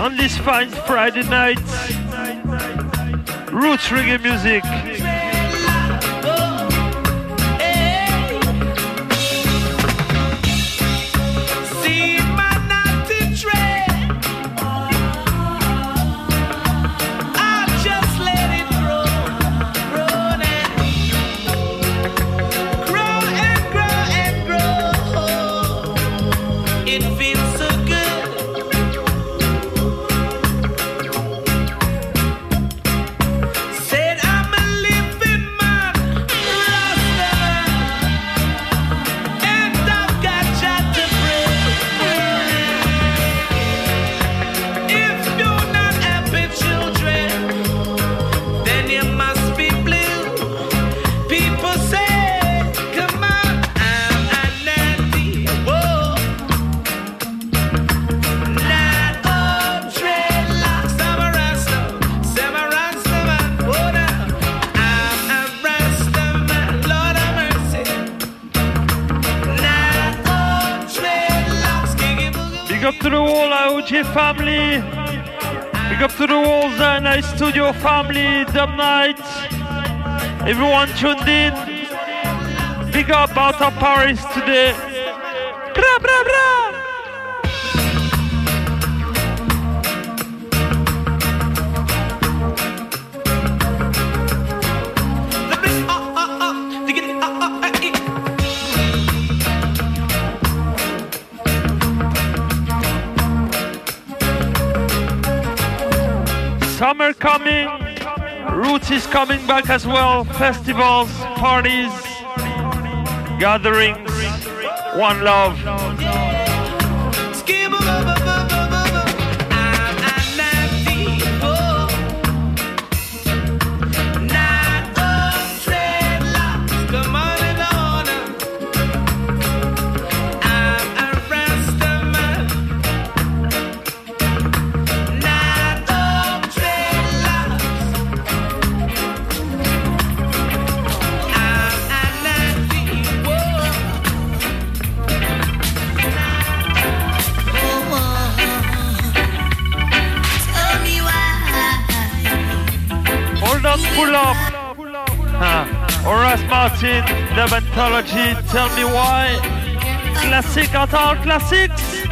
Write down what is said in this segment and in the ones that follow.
on this fine Friday night. Roots reggae music. Family. Big up to the walls and uh, studio family, Dub Night. Everyone tuned in. Big up out of Paris today. Coming, Roots is coming back as well. Festivals, parties, gatherings, one love. Tell me why. Classic our classics.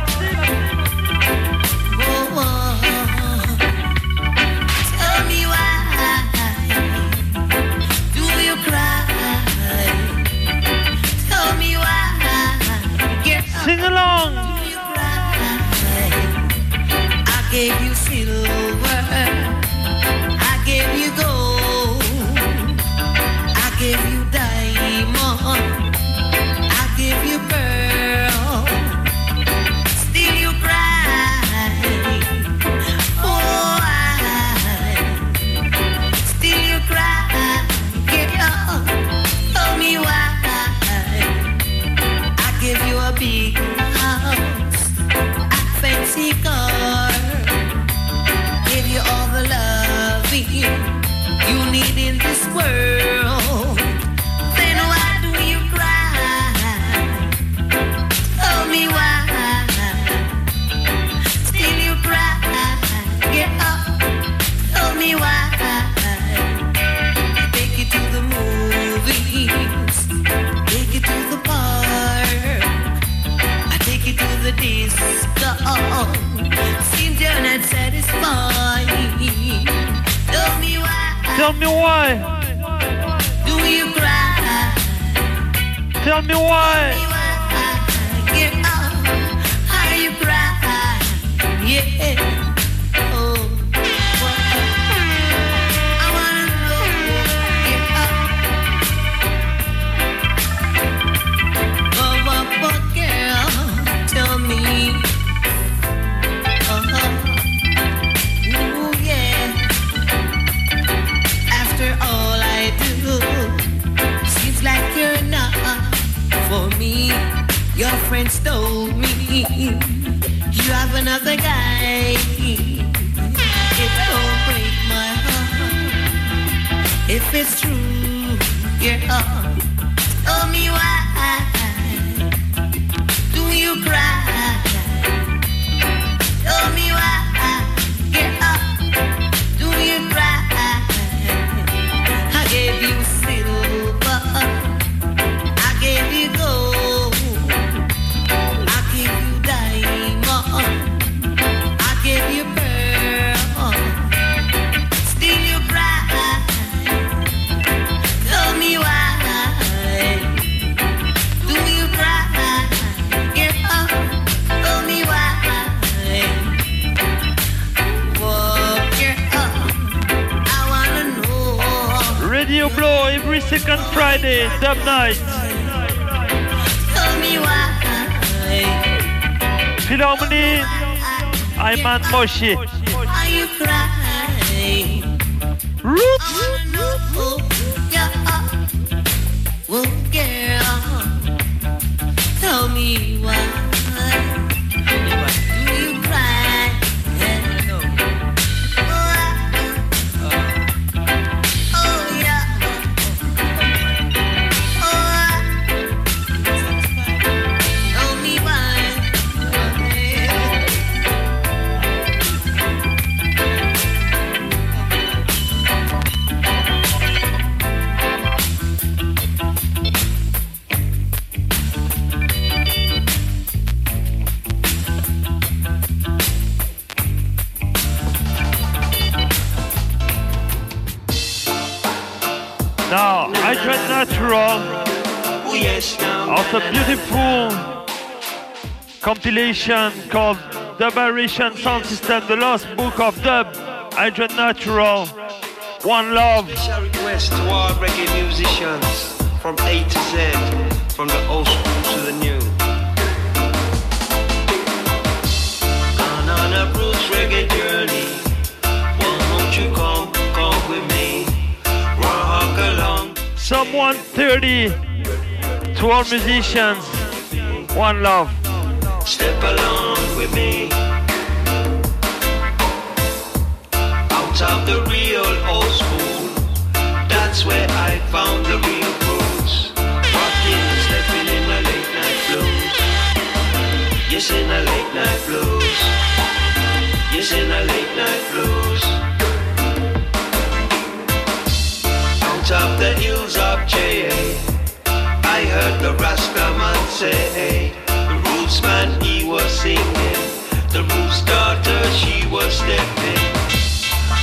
I'm now Natural. Of a beautiful compilation called Dubaration Sound System, the last book of dub, Hydra Natural, One Love. Special request to all reggae musicians from A to Z, from the old school to the new. Gone on a roots reggae journey. Along. Someone 30 to all musicians, One Love. Step along with me. Out of the real old school, that's where I found the real roots. Rocking and stepping in the late night blues. Yes, in the late night blues. Yes, in the late night blues. The hills of JA, I heard the Rastaman say, the he was singing, the roots daughter she was stepping.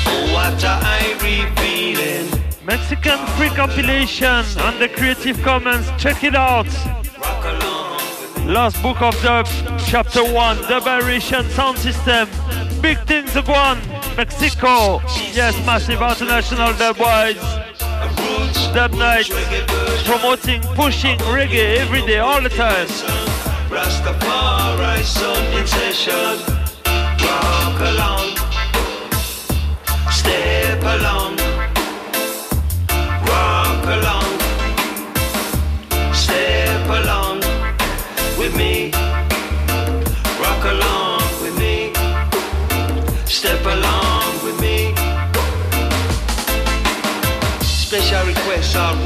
Oh, what a irie feeling. Mexican free compilation on the Creative Commons. Check it out. Rock along with me. Last book of dub, chapter 1, Dubaration Sound System. Big things are going. Mexico. Yes, massive international dub Dub night. Promoting, pushing reggae every day, all the time. Rastafari sun in session. Rock along. Step along. Rock along. Step along with me.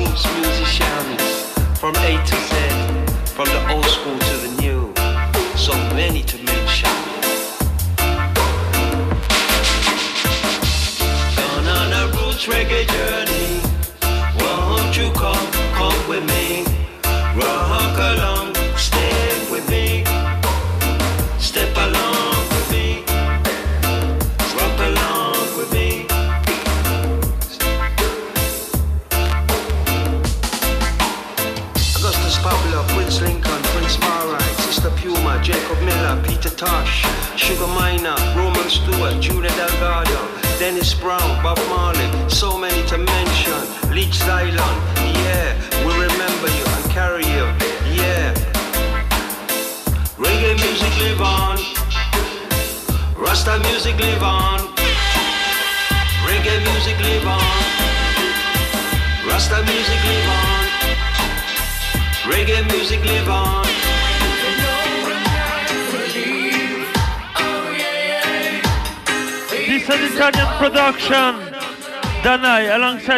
Musicians from A to Z, from the old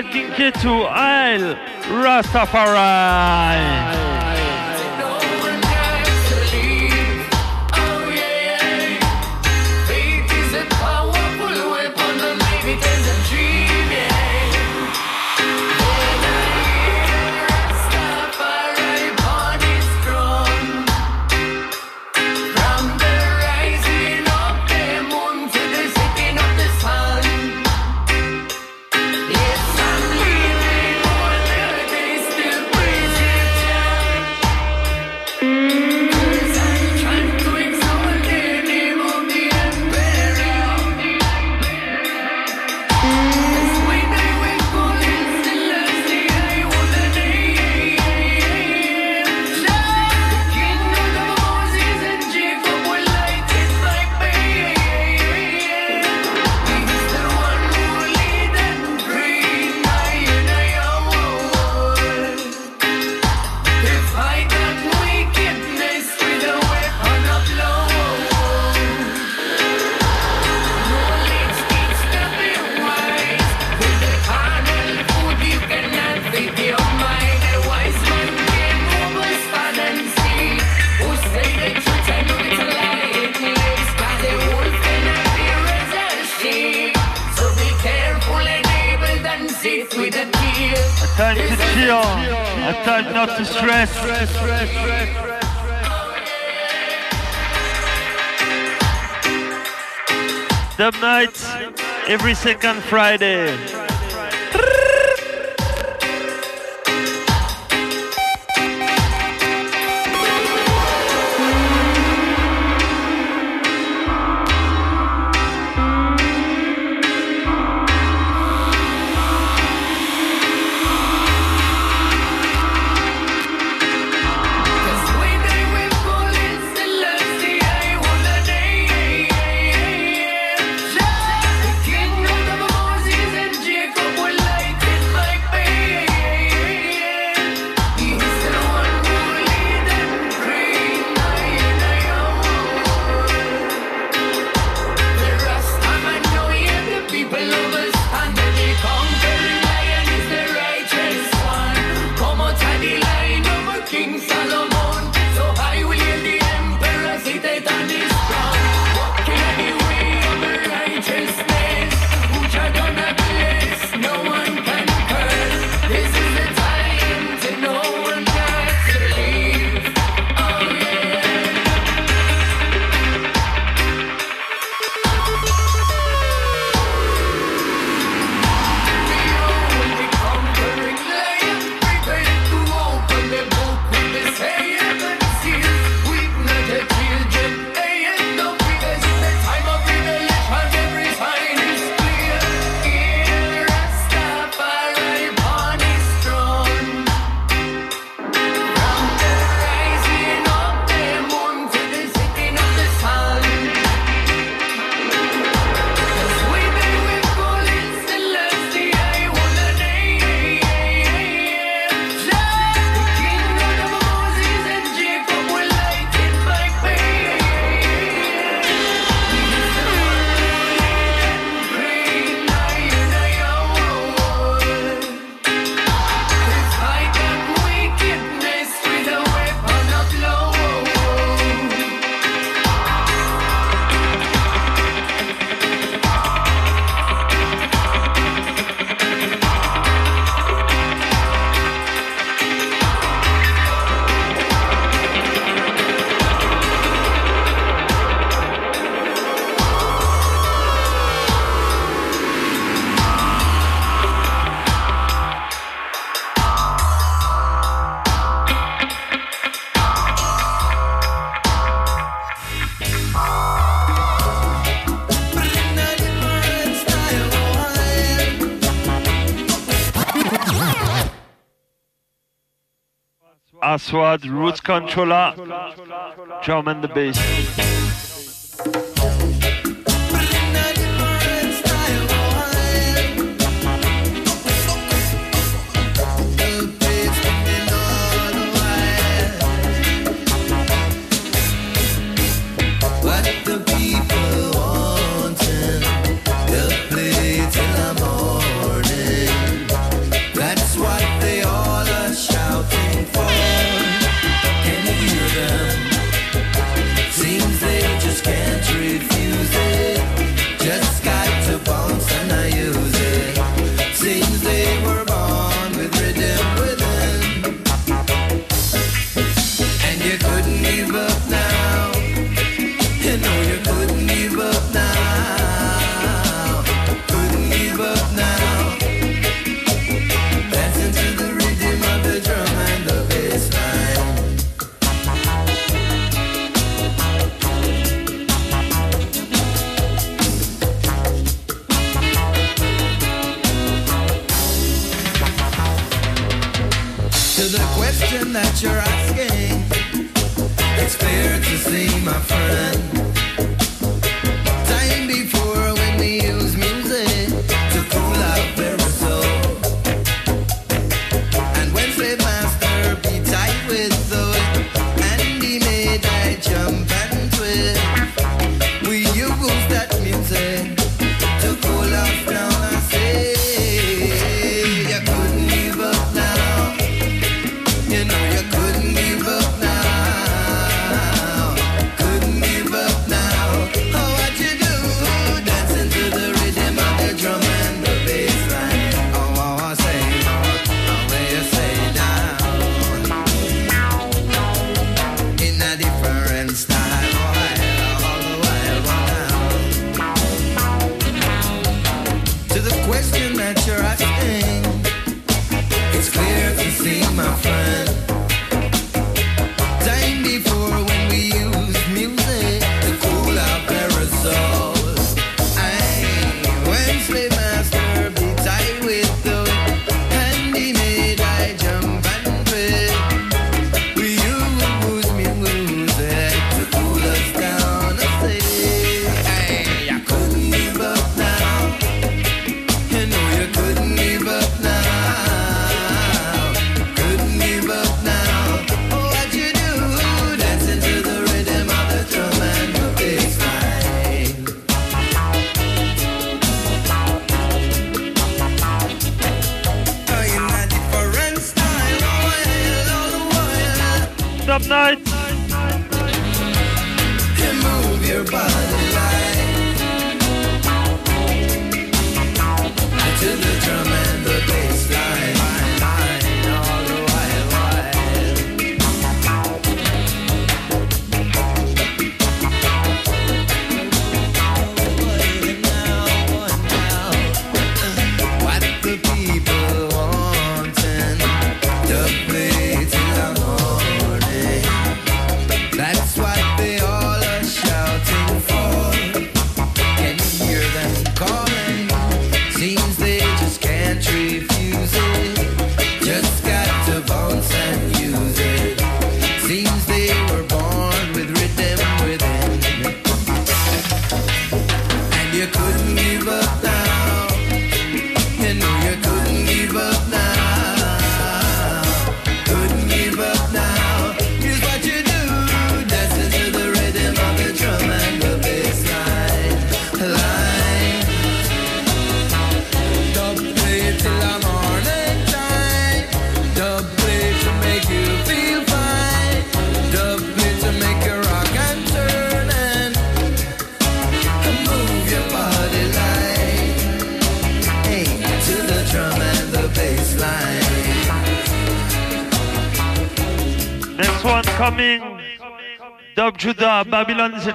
Al zu Al Rastafari. Night every second Friday. Aswad, Roots Controller, drum and the bass.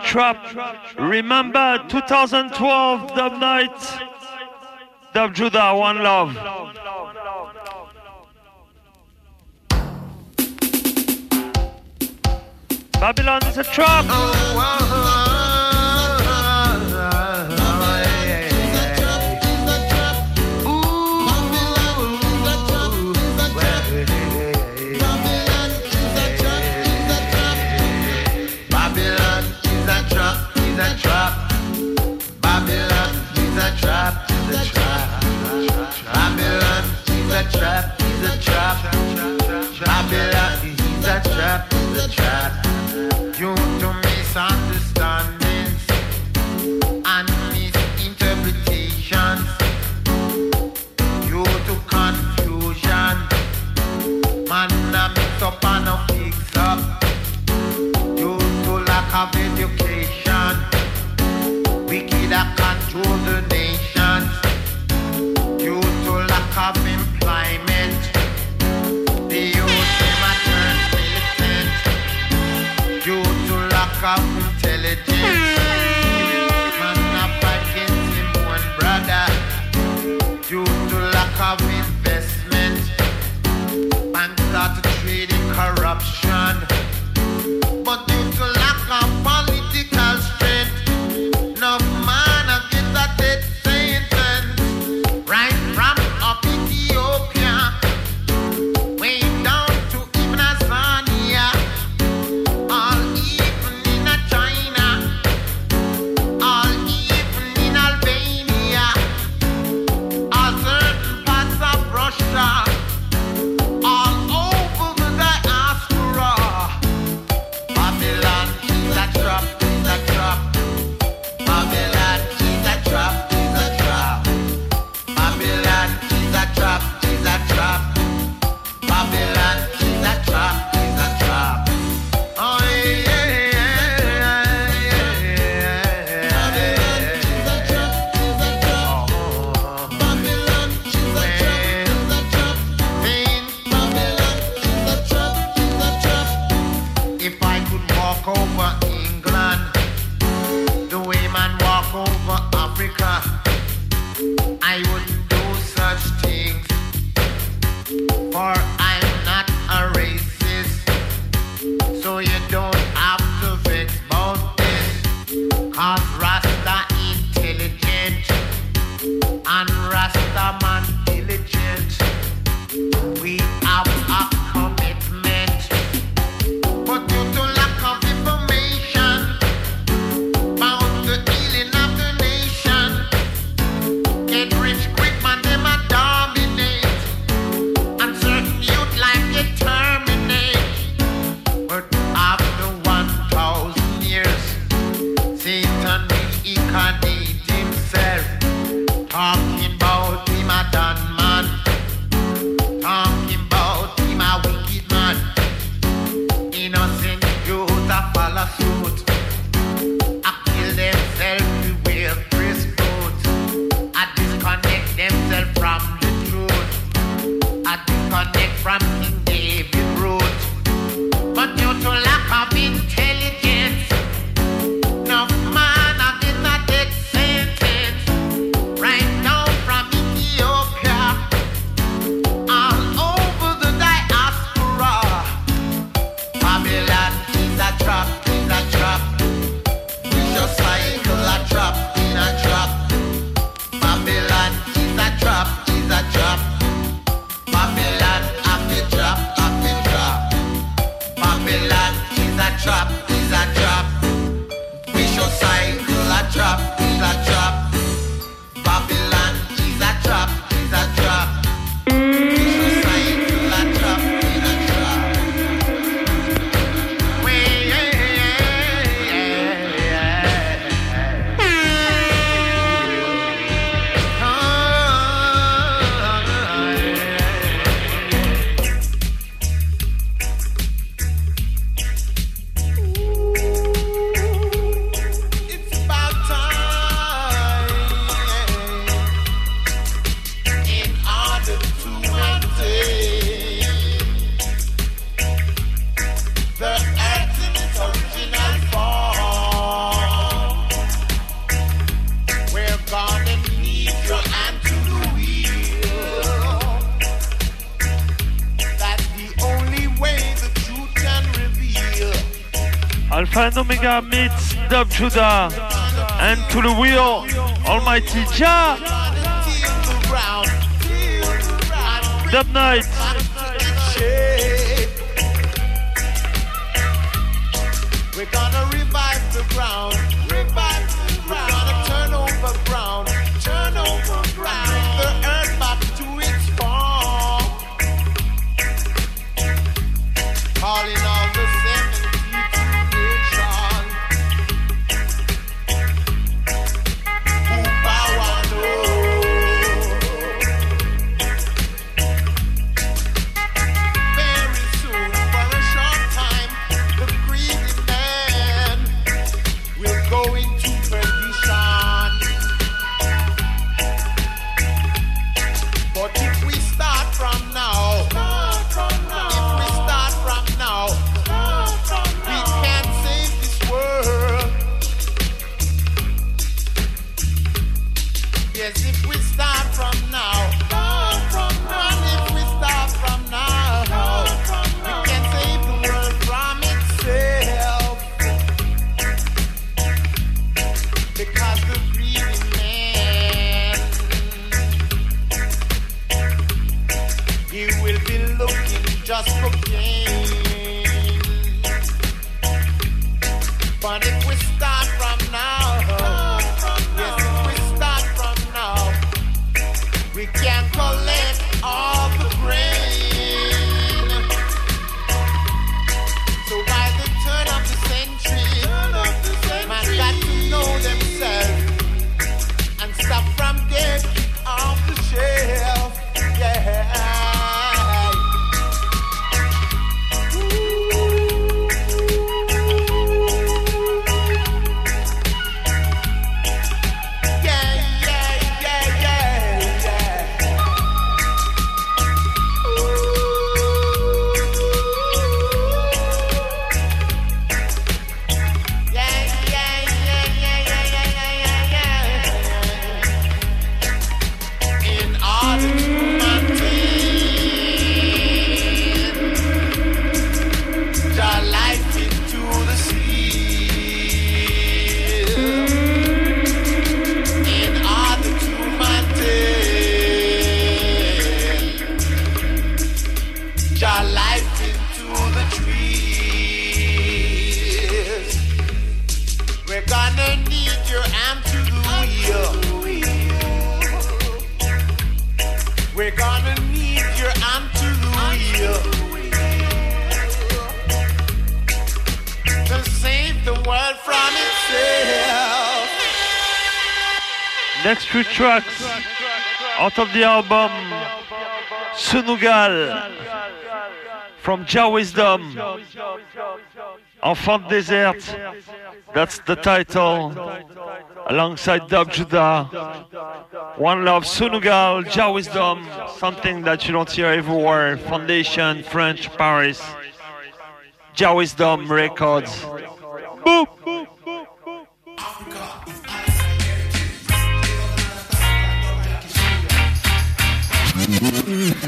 Trap. Remember 2012 Dub Night. Dub Judah, one love. Omega meets Dub Judah. And to the wheel Almighty Jah Dub Night We're gonna revive the ground. of the album Sunugal from Jah Wisdom. Enfant Desert that's the title alongside Dub Judah One Love Sunugal Jah Wisdom something that you don't hear everywhere. Foundation French Paris. Jah Wisdom Records. Boop! French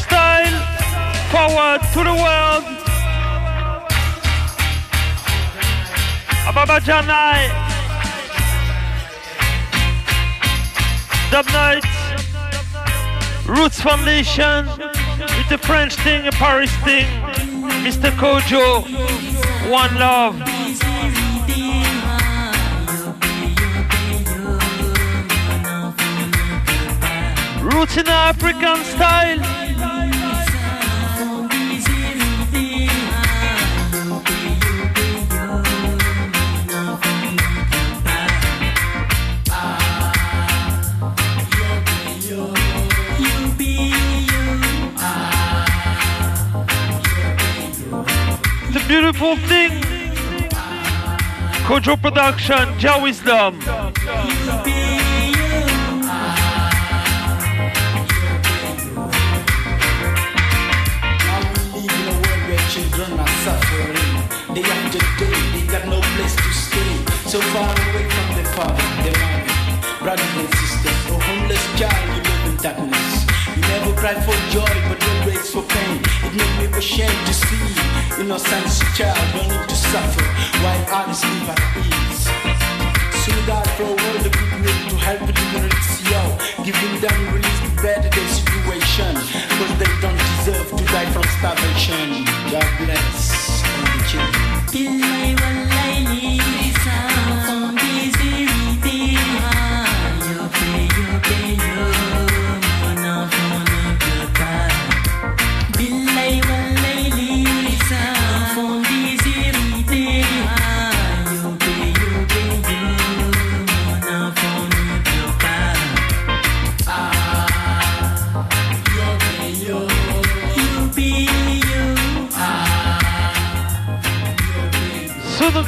style, forward to the world. Ababa Janai. Dub Night. Roots Foundation. It's a French thing, a Paris thing. Mr. Kojo one love. Roots in African style. Beautiful thing. Kojo Production, Jah Wisdom. Children are suffering. They have to day, they got no place to stay. So far away from their father, their mother, brothers and sisters. A homeless child, you live in darkness. You never cry for joy, but always for pain. It made me ashamed to see innocent child learning to suffer while others live at ease. Suicide for a world a good way to help the ignorance, yo. Giving them release to better their situation. Cause they don't deserve to die from starvation. God bless all the.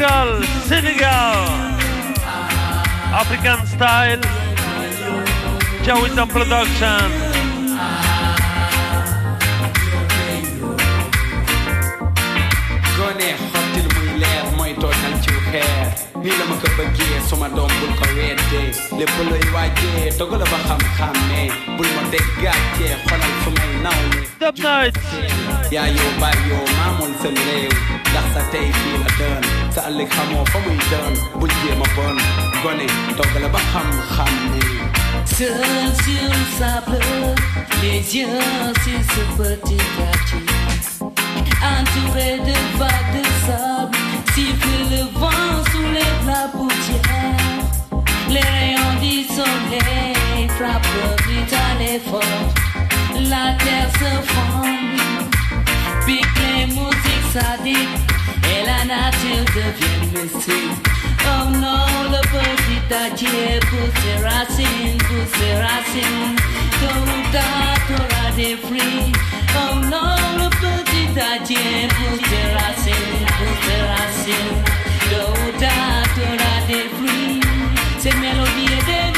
Senegal, Senegal. African style. Jah Wisdom Production. gone xottil muy leer mooy tootal ci xeer nii la ma ko bëggee suma doom bul ko weddee lépp looy wàccee togala ba xam-xàmmee bul ma dégg gàccee xolal fu may naw ni Dub night. yaa yow baay yow maamul seen réew ndax sa tey fii la dën muy dën bul jéem a bon gone togala ba xam-xàmmee Seul sur le sable, les yeux sur ce petit quartier. Entouré de vagues de sable, siffle le vent sous les plats poussières. Les rayons du soleil frappent brutal et fort. La terre se fend, pique les musiques sadiques et la nature devient mystique. Oh non, le petit adieu pousse ses racines, pousse ses racines. Tôt ou tard, t'auras des fruits. Oh non, le petit adieu pousse ses racines, pousse ses racines. Tôt ou tard, t'auras des fruits. Cette mélodie est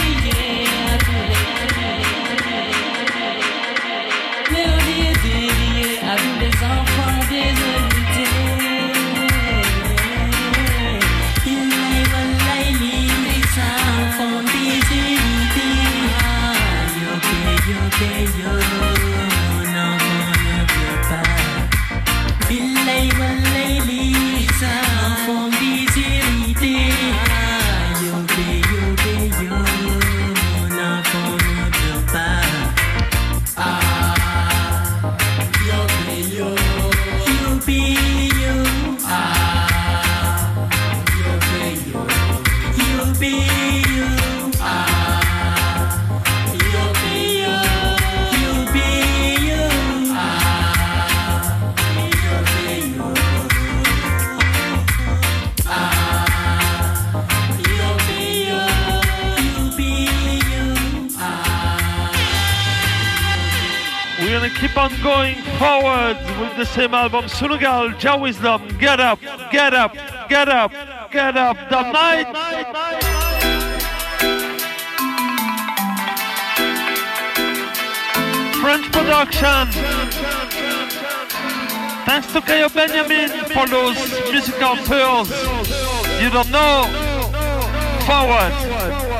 going forward with the same album. Senegal, Jah Wisdom, get up, get up, get up, get up. The night. French production. Thanks to Kayo Benjamin for those musical pearls. You don't know. Forward.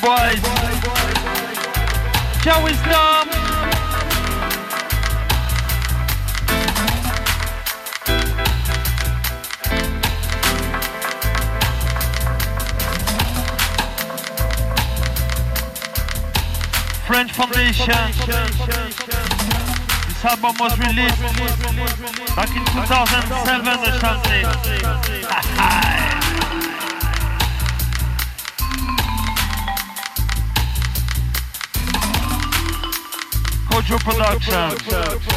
boys. Shall we stop? French Foundation. This album was released back in 2007. production.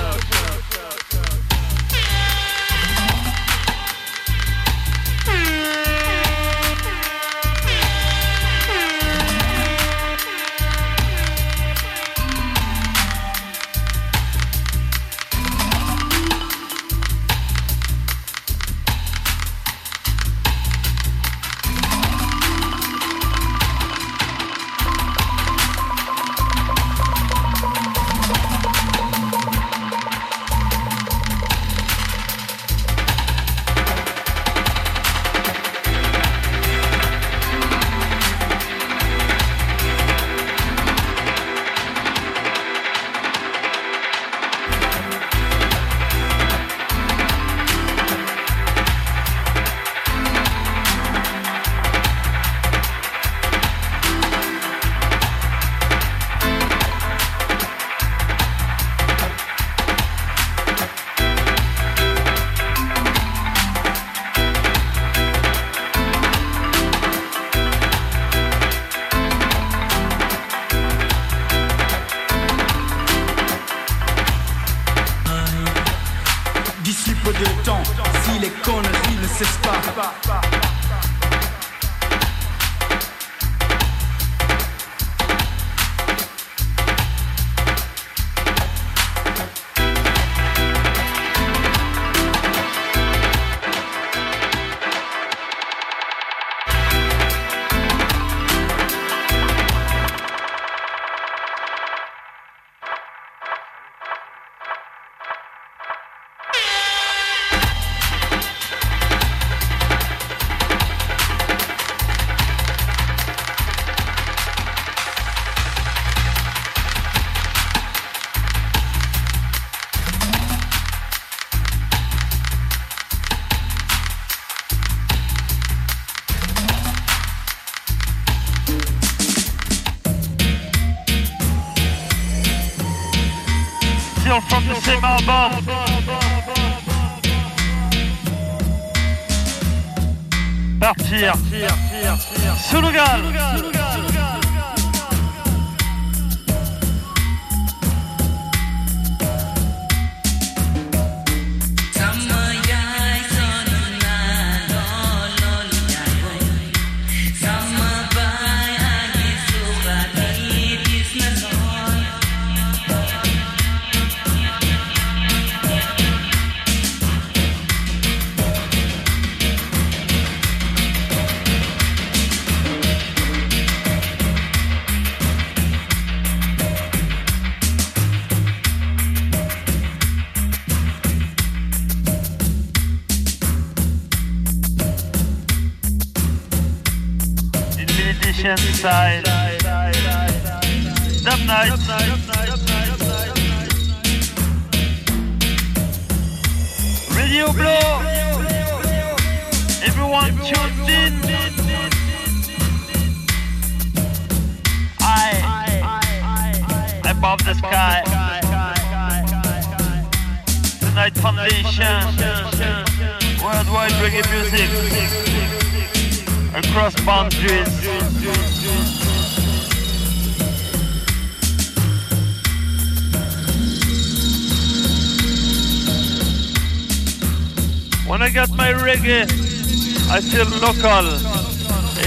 local.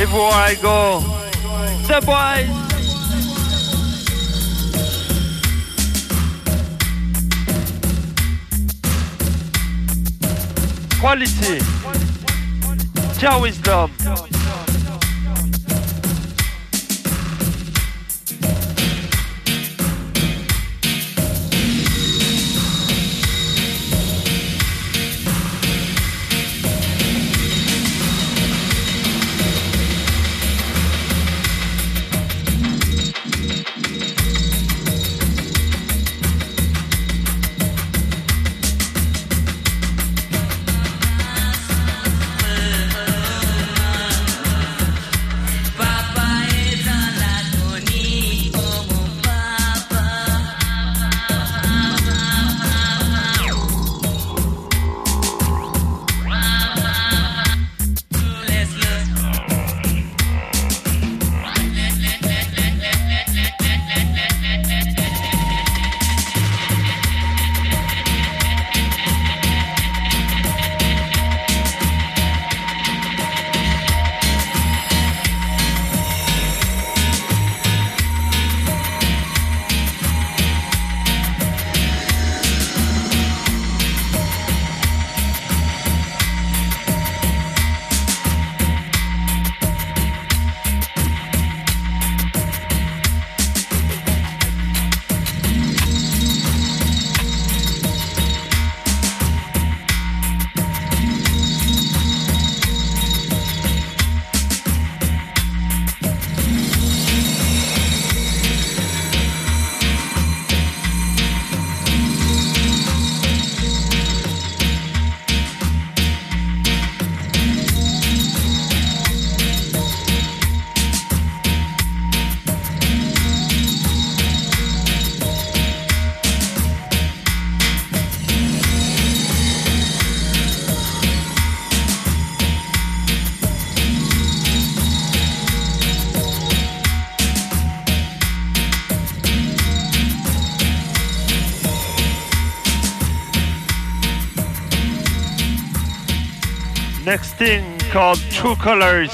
Everywhere I go, the boys. Quality, Jah Wisdom. Called True Colors.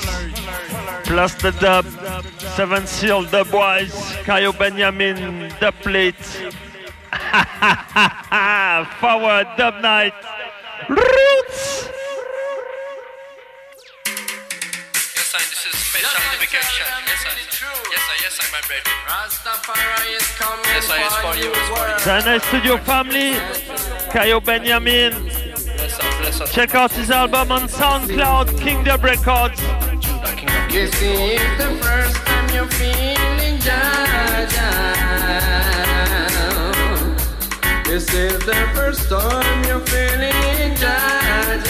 Plus the dub. Seven Seal Dubwise. Kayo Benjamin Dub Plate. Forward Dub Night. Roots! Yes, sir, this is special dedication. Yes, sir. Yes, sir, yes, sir, my brother. Rastafari is coming Yes, sir, it's for you, it's for you. Sana Studio Family. Kayo Benjamin. Check out his album on SoundCloud, Kingdom Records. This is the first time you're feeling down. This is the first time you're feeling down.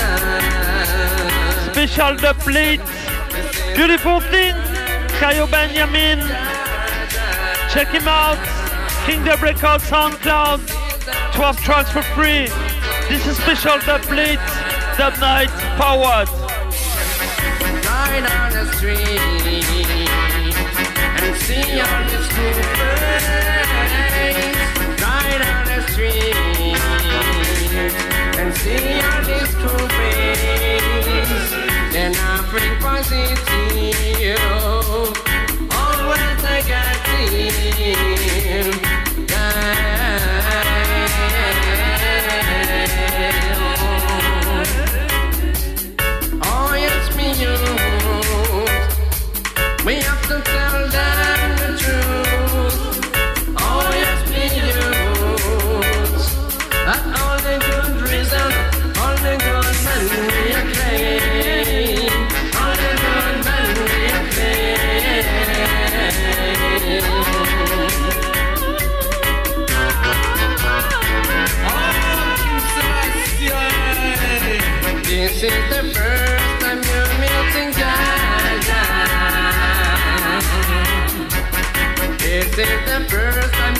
Special the plate. Beautiful thing. Kayo Benjamin. Check him out. Kingdom Records SoundCloud. 12 tracks for free. This is special the plate. That night powered. On the street and see all face. Ride on the street and see all. Then I bring positive, always negative.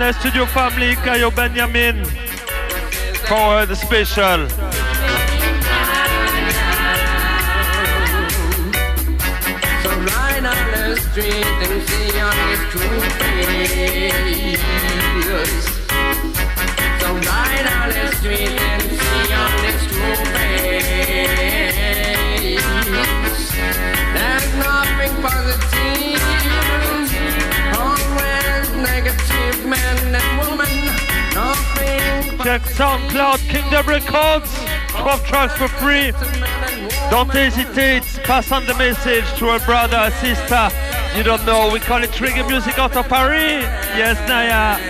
Sana Studio Family, Kayo Benjamin. Special. On the street and see on his true face. So ride on the street Check SoundCloud, Kingdom Records. 12 tracks for free. Don't hesitate. Pass on the message to a brother, a sister. You don't know. We call it Trigger Music out of Paris. Yes, Naya.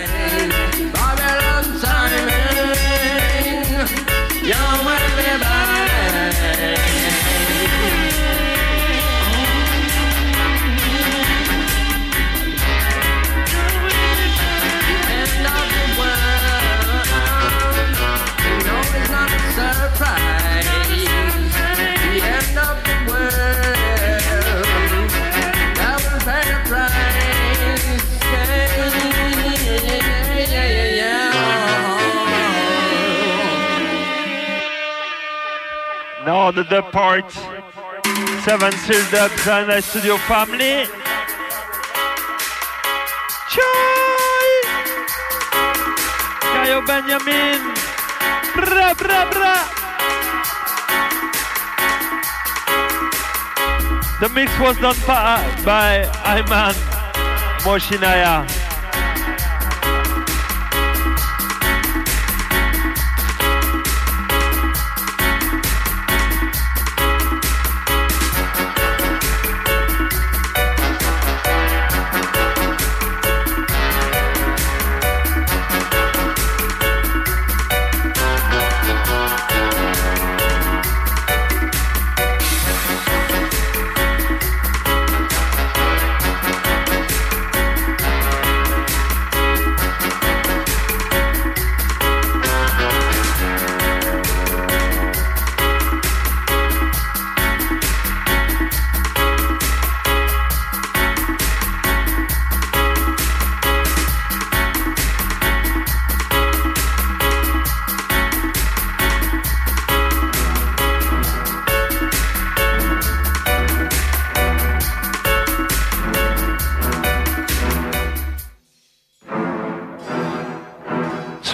For the dub part. Seven Seal Dubs and the studio family. Joy! Kayo Benjamin. Bra, bra, bra. The mix was done by, by Ayman Moshinaya.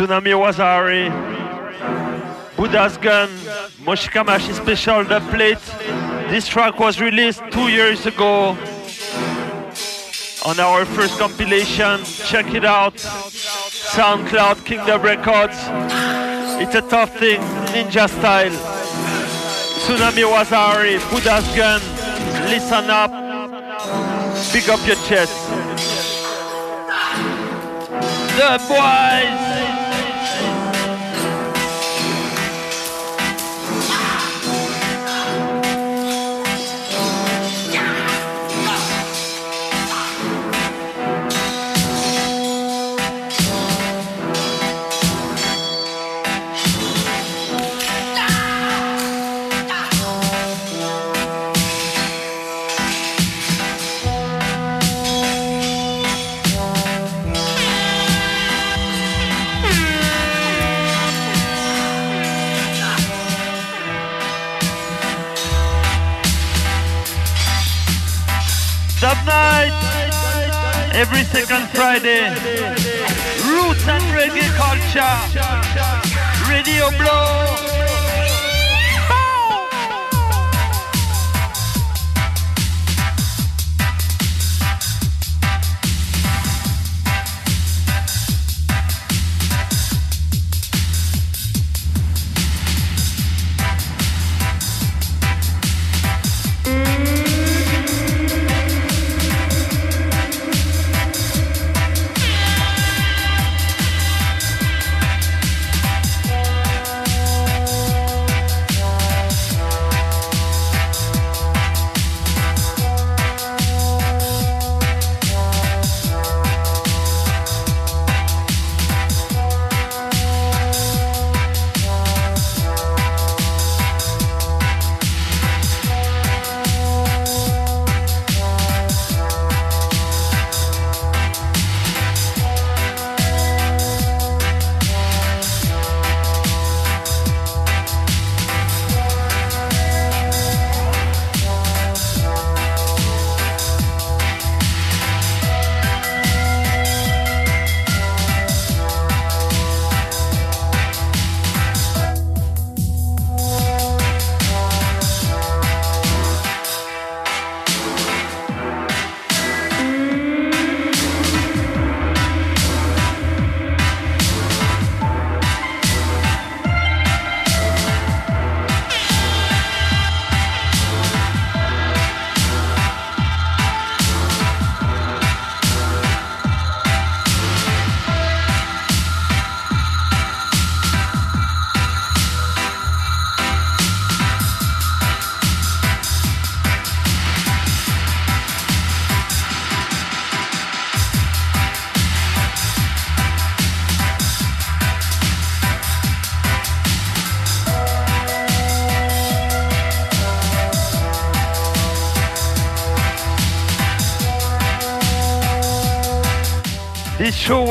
Tsunami Wazari, Buddha's Gun, Moshikamashi Special The Plate. This track was released two years ago on our first compilation. Check it out. SoundCloud Kingdom Records. It's a tough thing, ninja style. Tsunami Wazari, Buddha's Gun. Listen up. Pick up your chest. The boys. Friday. Roots and reggae culture. Radio Blau.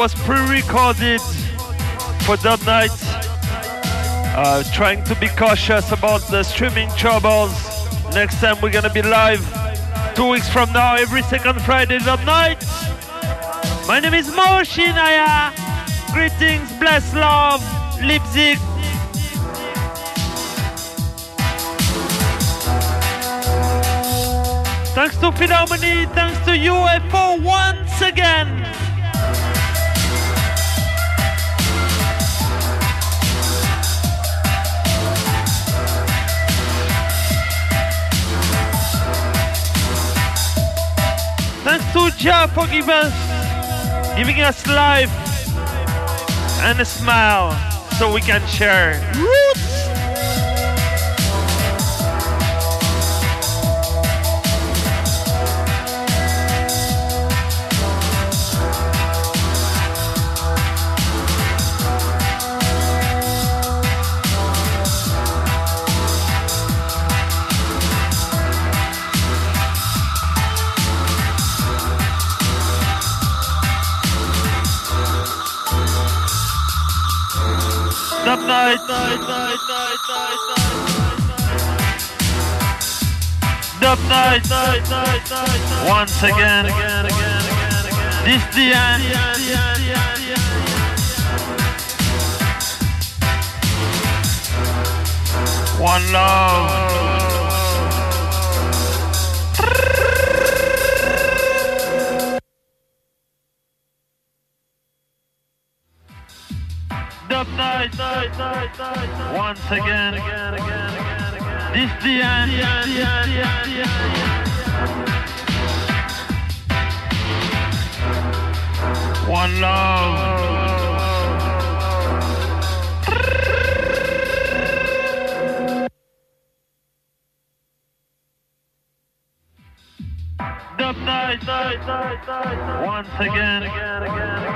Was pre-recorded for that night Uh, trying to be cautious about the streaming troubles. Next time we're gonna be live two weeks from now, every second Friday that night. My name is Moshi Naya. Greetings, bless love, Leipzig. Thanks to Philharmony, thanks to UFO once again. Thanks to Jah for giving us, life and a smile so we can share. Roots! Dub night. Once again, again. This the end. One love. Dub night. Once again, again, again, again, again. This the end. Again, again, again, again, again. This the end. One love. Night. Once again, again, again, again.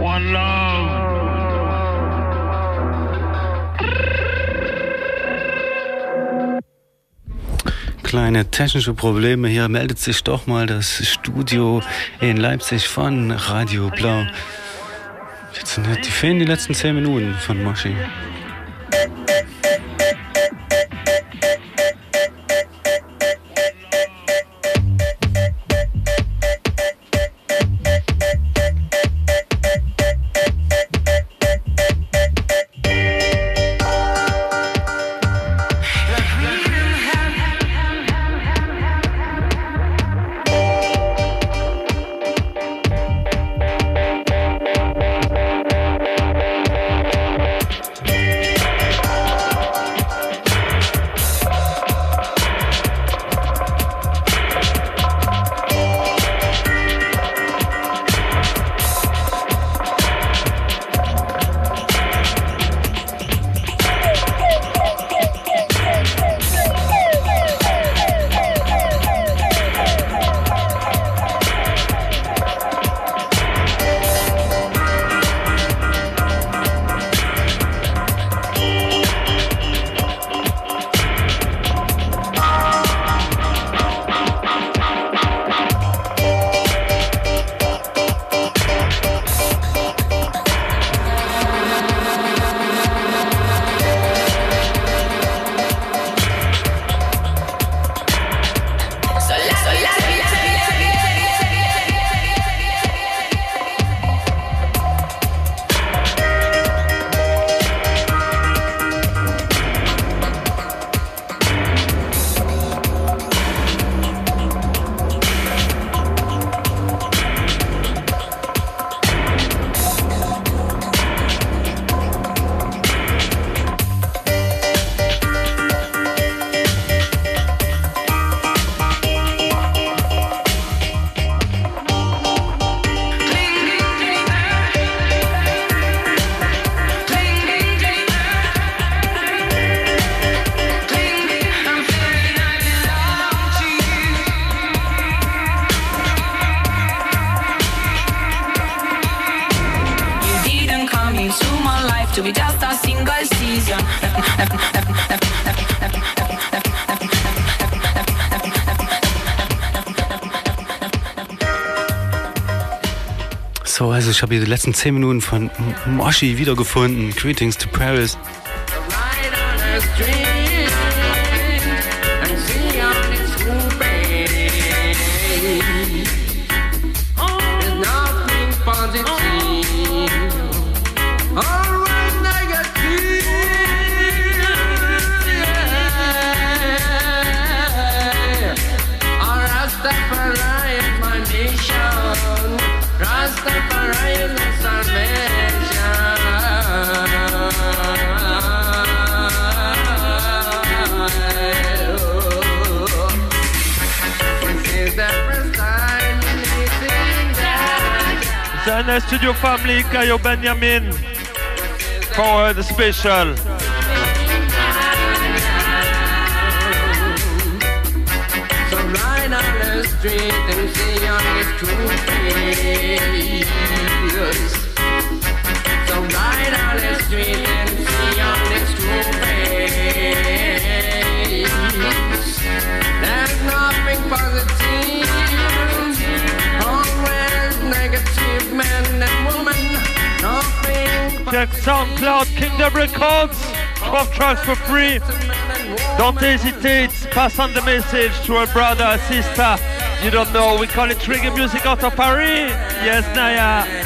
One love. Kleine technische Probleme. Hier meldet sich doch mal das Studio in Leipzig von Radio Blau. Jetzt sind die fehlen die letzten 10 Minuten von Moshi. Ich habe hier die letzten 10 Minuten von Moshi wiedergefunden. Greetings to Paris. That Seine Studio Family, Kayo Benjamin. For the special. The street and see on his true face. So on the street and see on his true face. There's nothing positive, Check SoundCloud, Kingdom Records. 12 tracks for free. Don't hesitate. Pass on the message to a brother, a sister. You don't know. We call it trigger music out of Paris. Yes, Naya.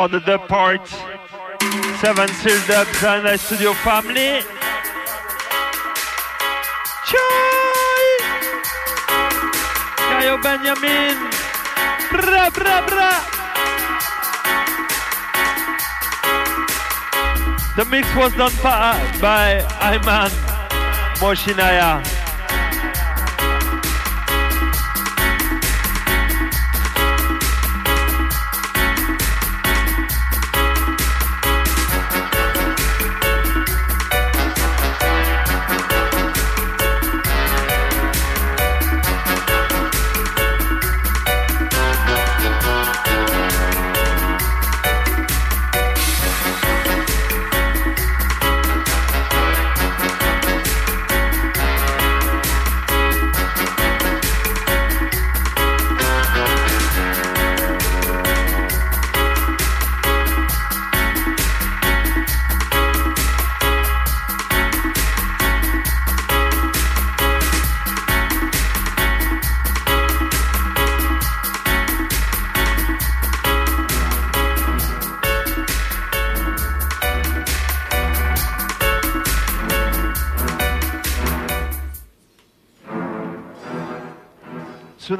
Now the dub part. Seven Seal Dubs and the studio family. Chai! Kayo Benjamin. Bra, bra, bra. The mix was done by, by Ayman Moshinaya.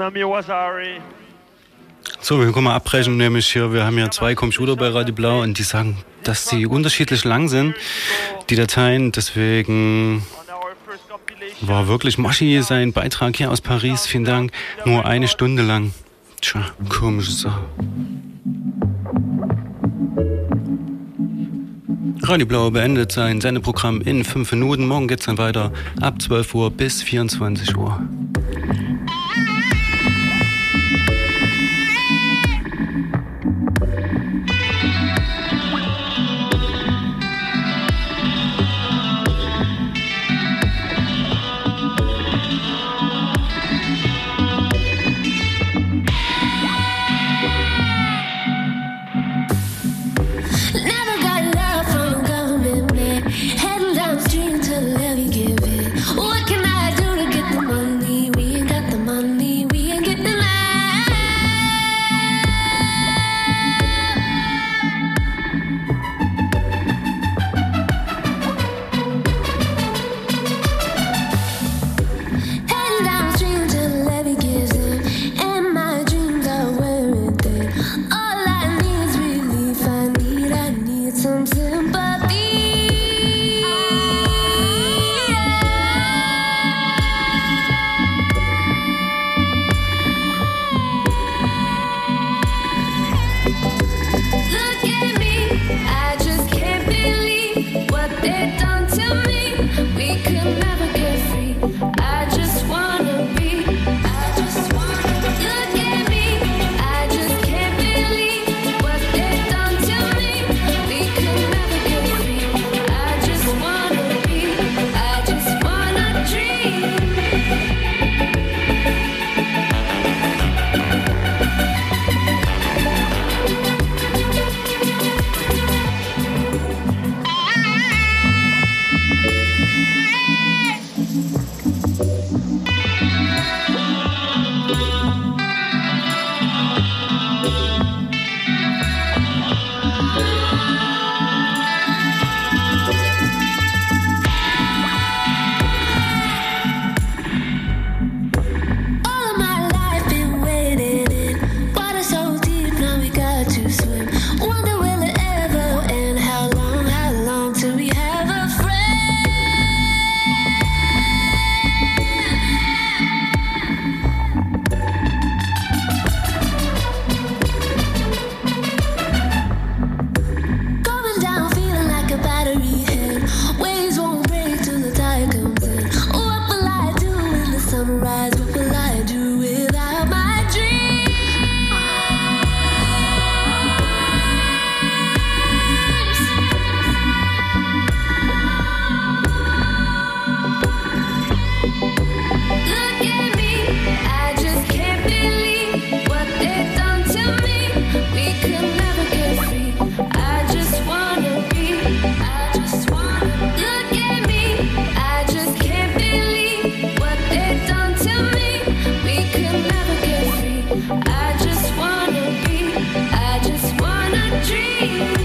Tsunami Wasari. So, wir können mal abbrechen, nämlich hier, wir haben ja zwei Computer bei Radio Blau und die sagen, dass sie unterschiedlich lang sind, die Dateien. Deswegen war wirklich Moschi sein Beitrag hier aus Paris, vielen Dank, nur eine Stunde lang. Tja, komische Sache. Radio Blau beendet sein Sendeprogramm in fünf Minuten. Morgen geht's dann weiter ab 12 Uhr bis 24 Uhr.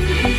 Dream. We're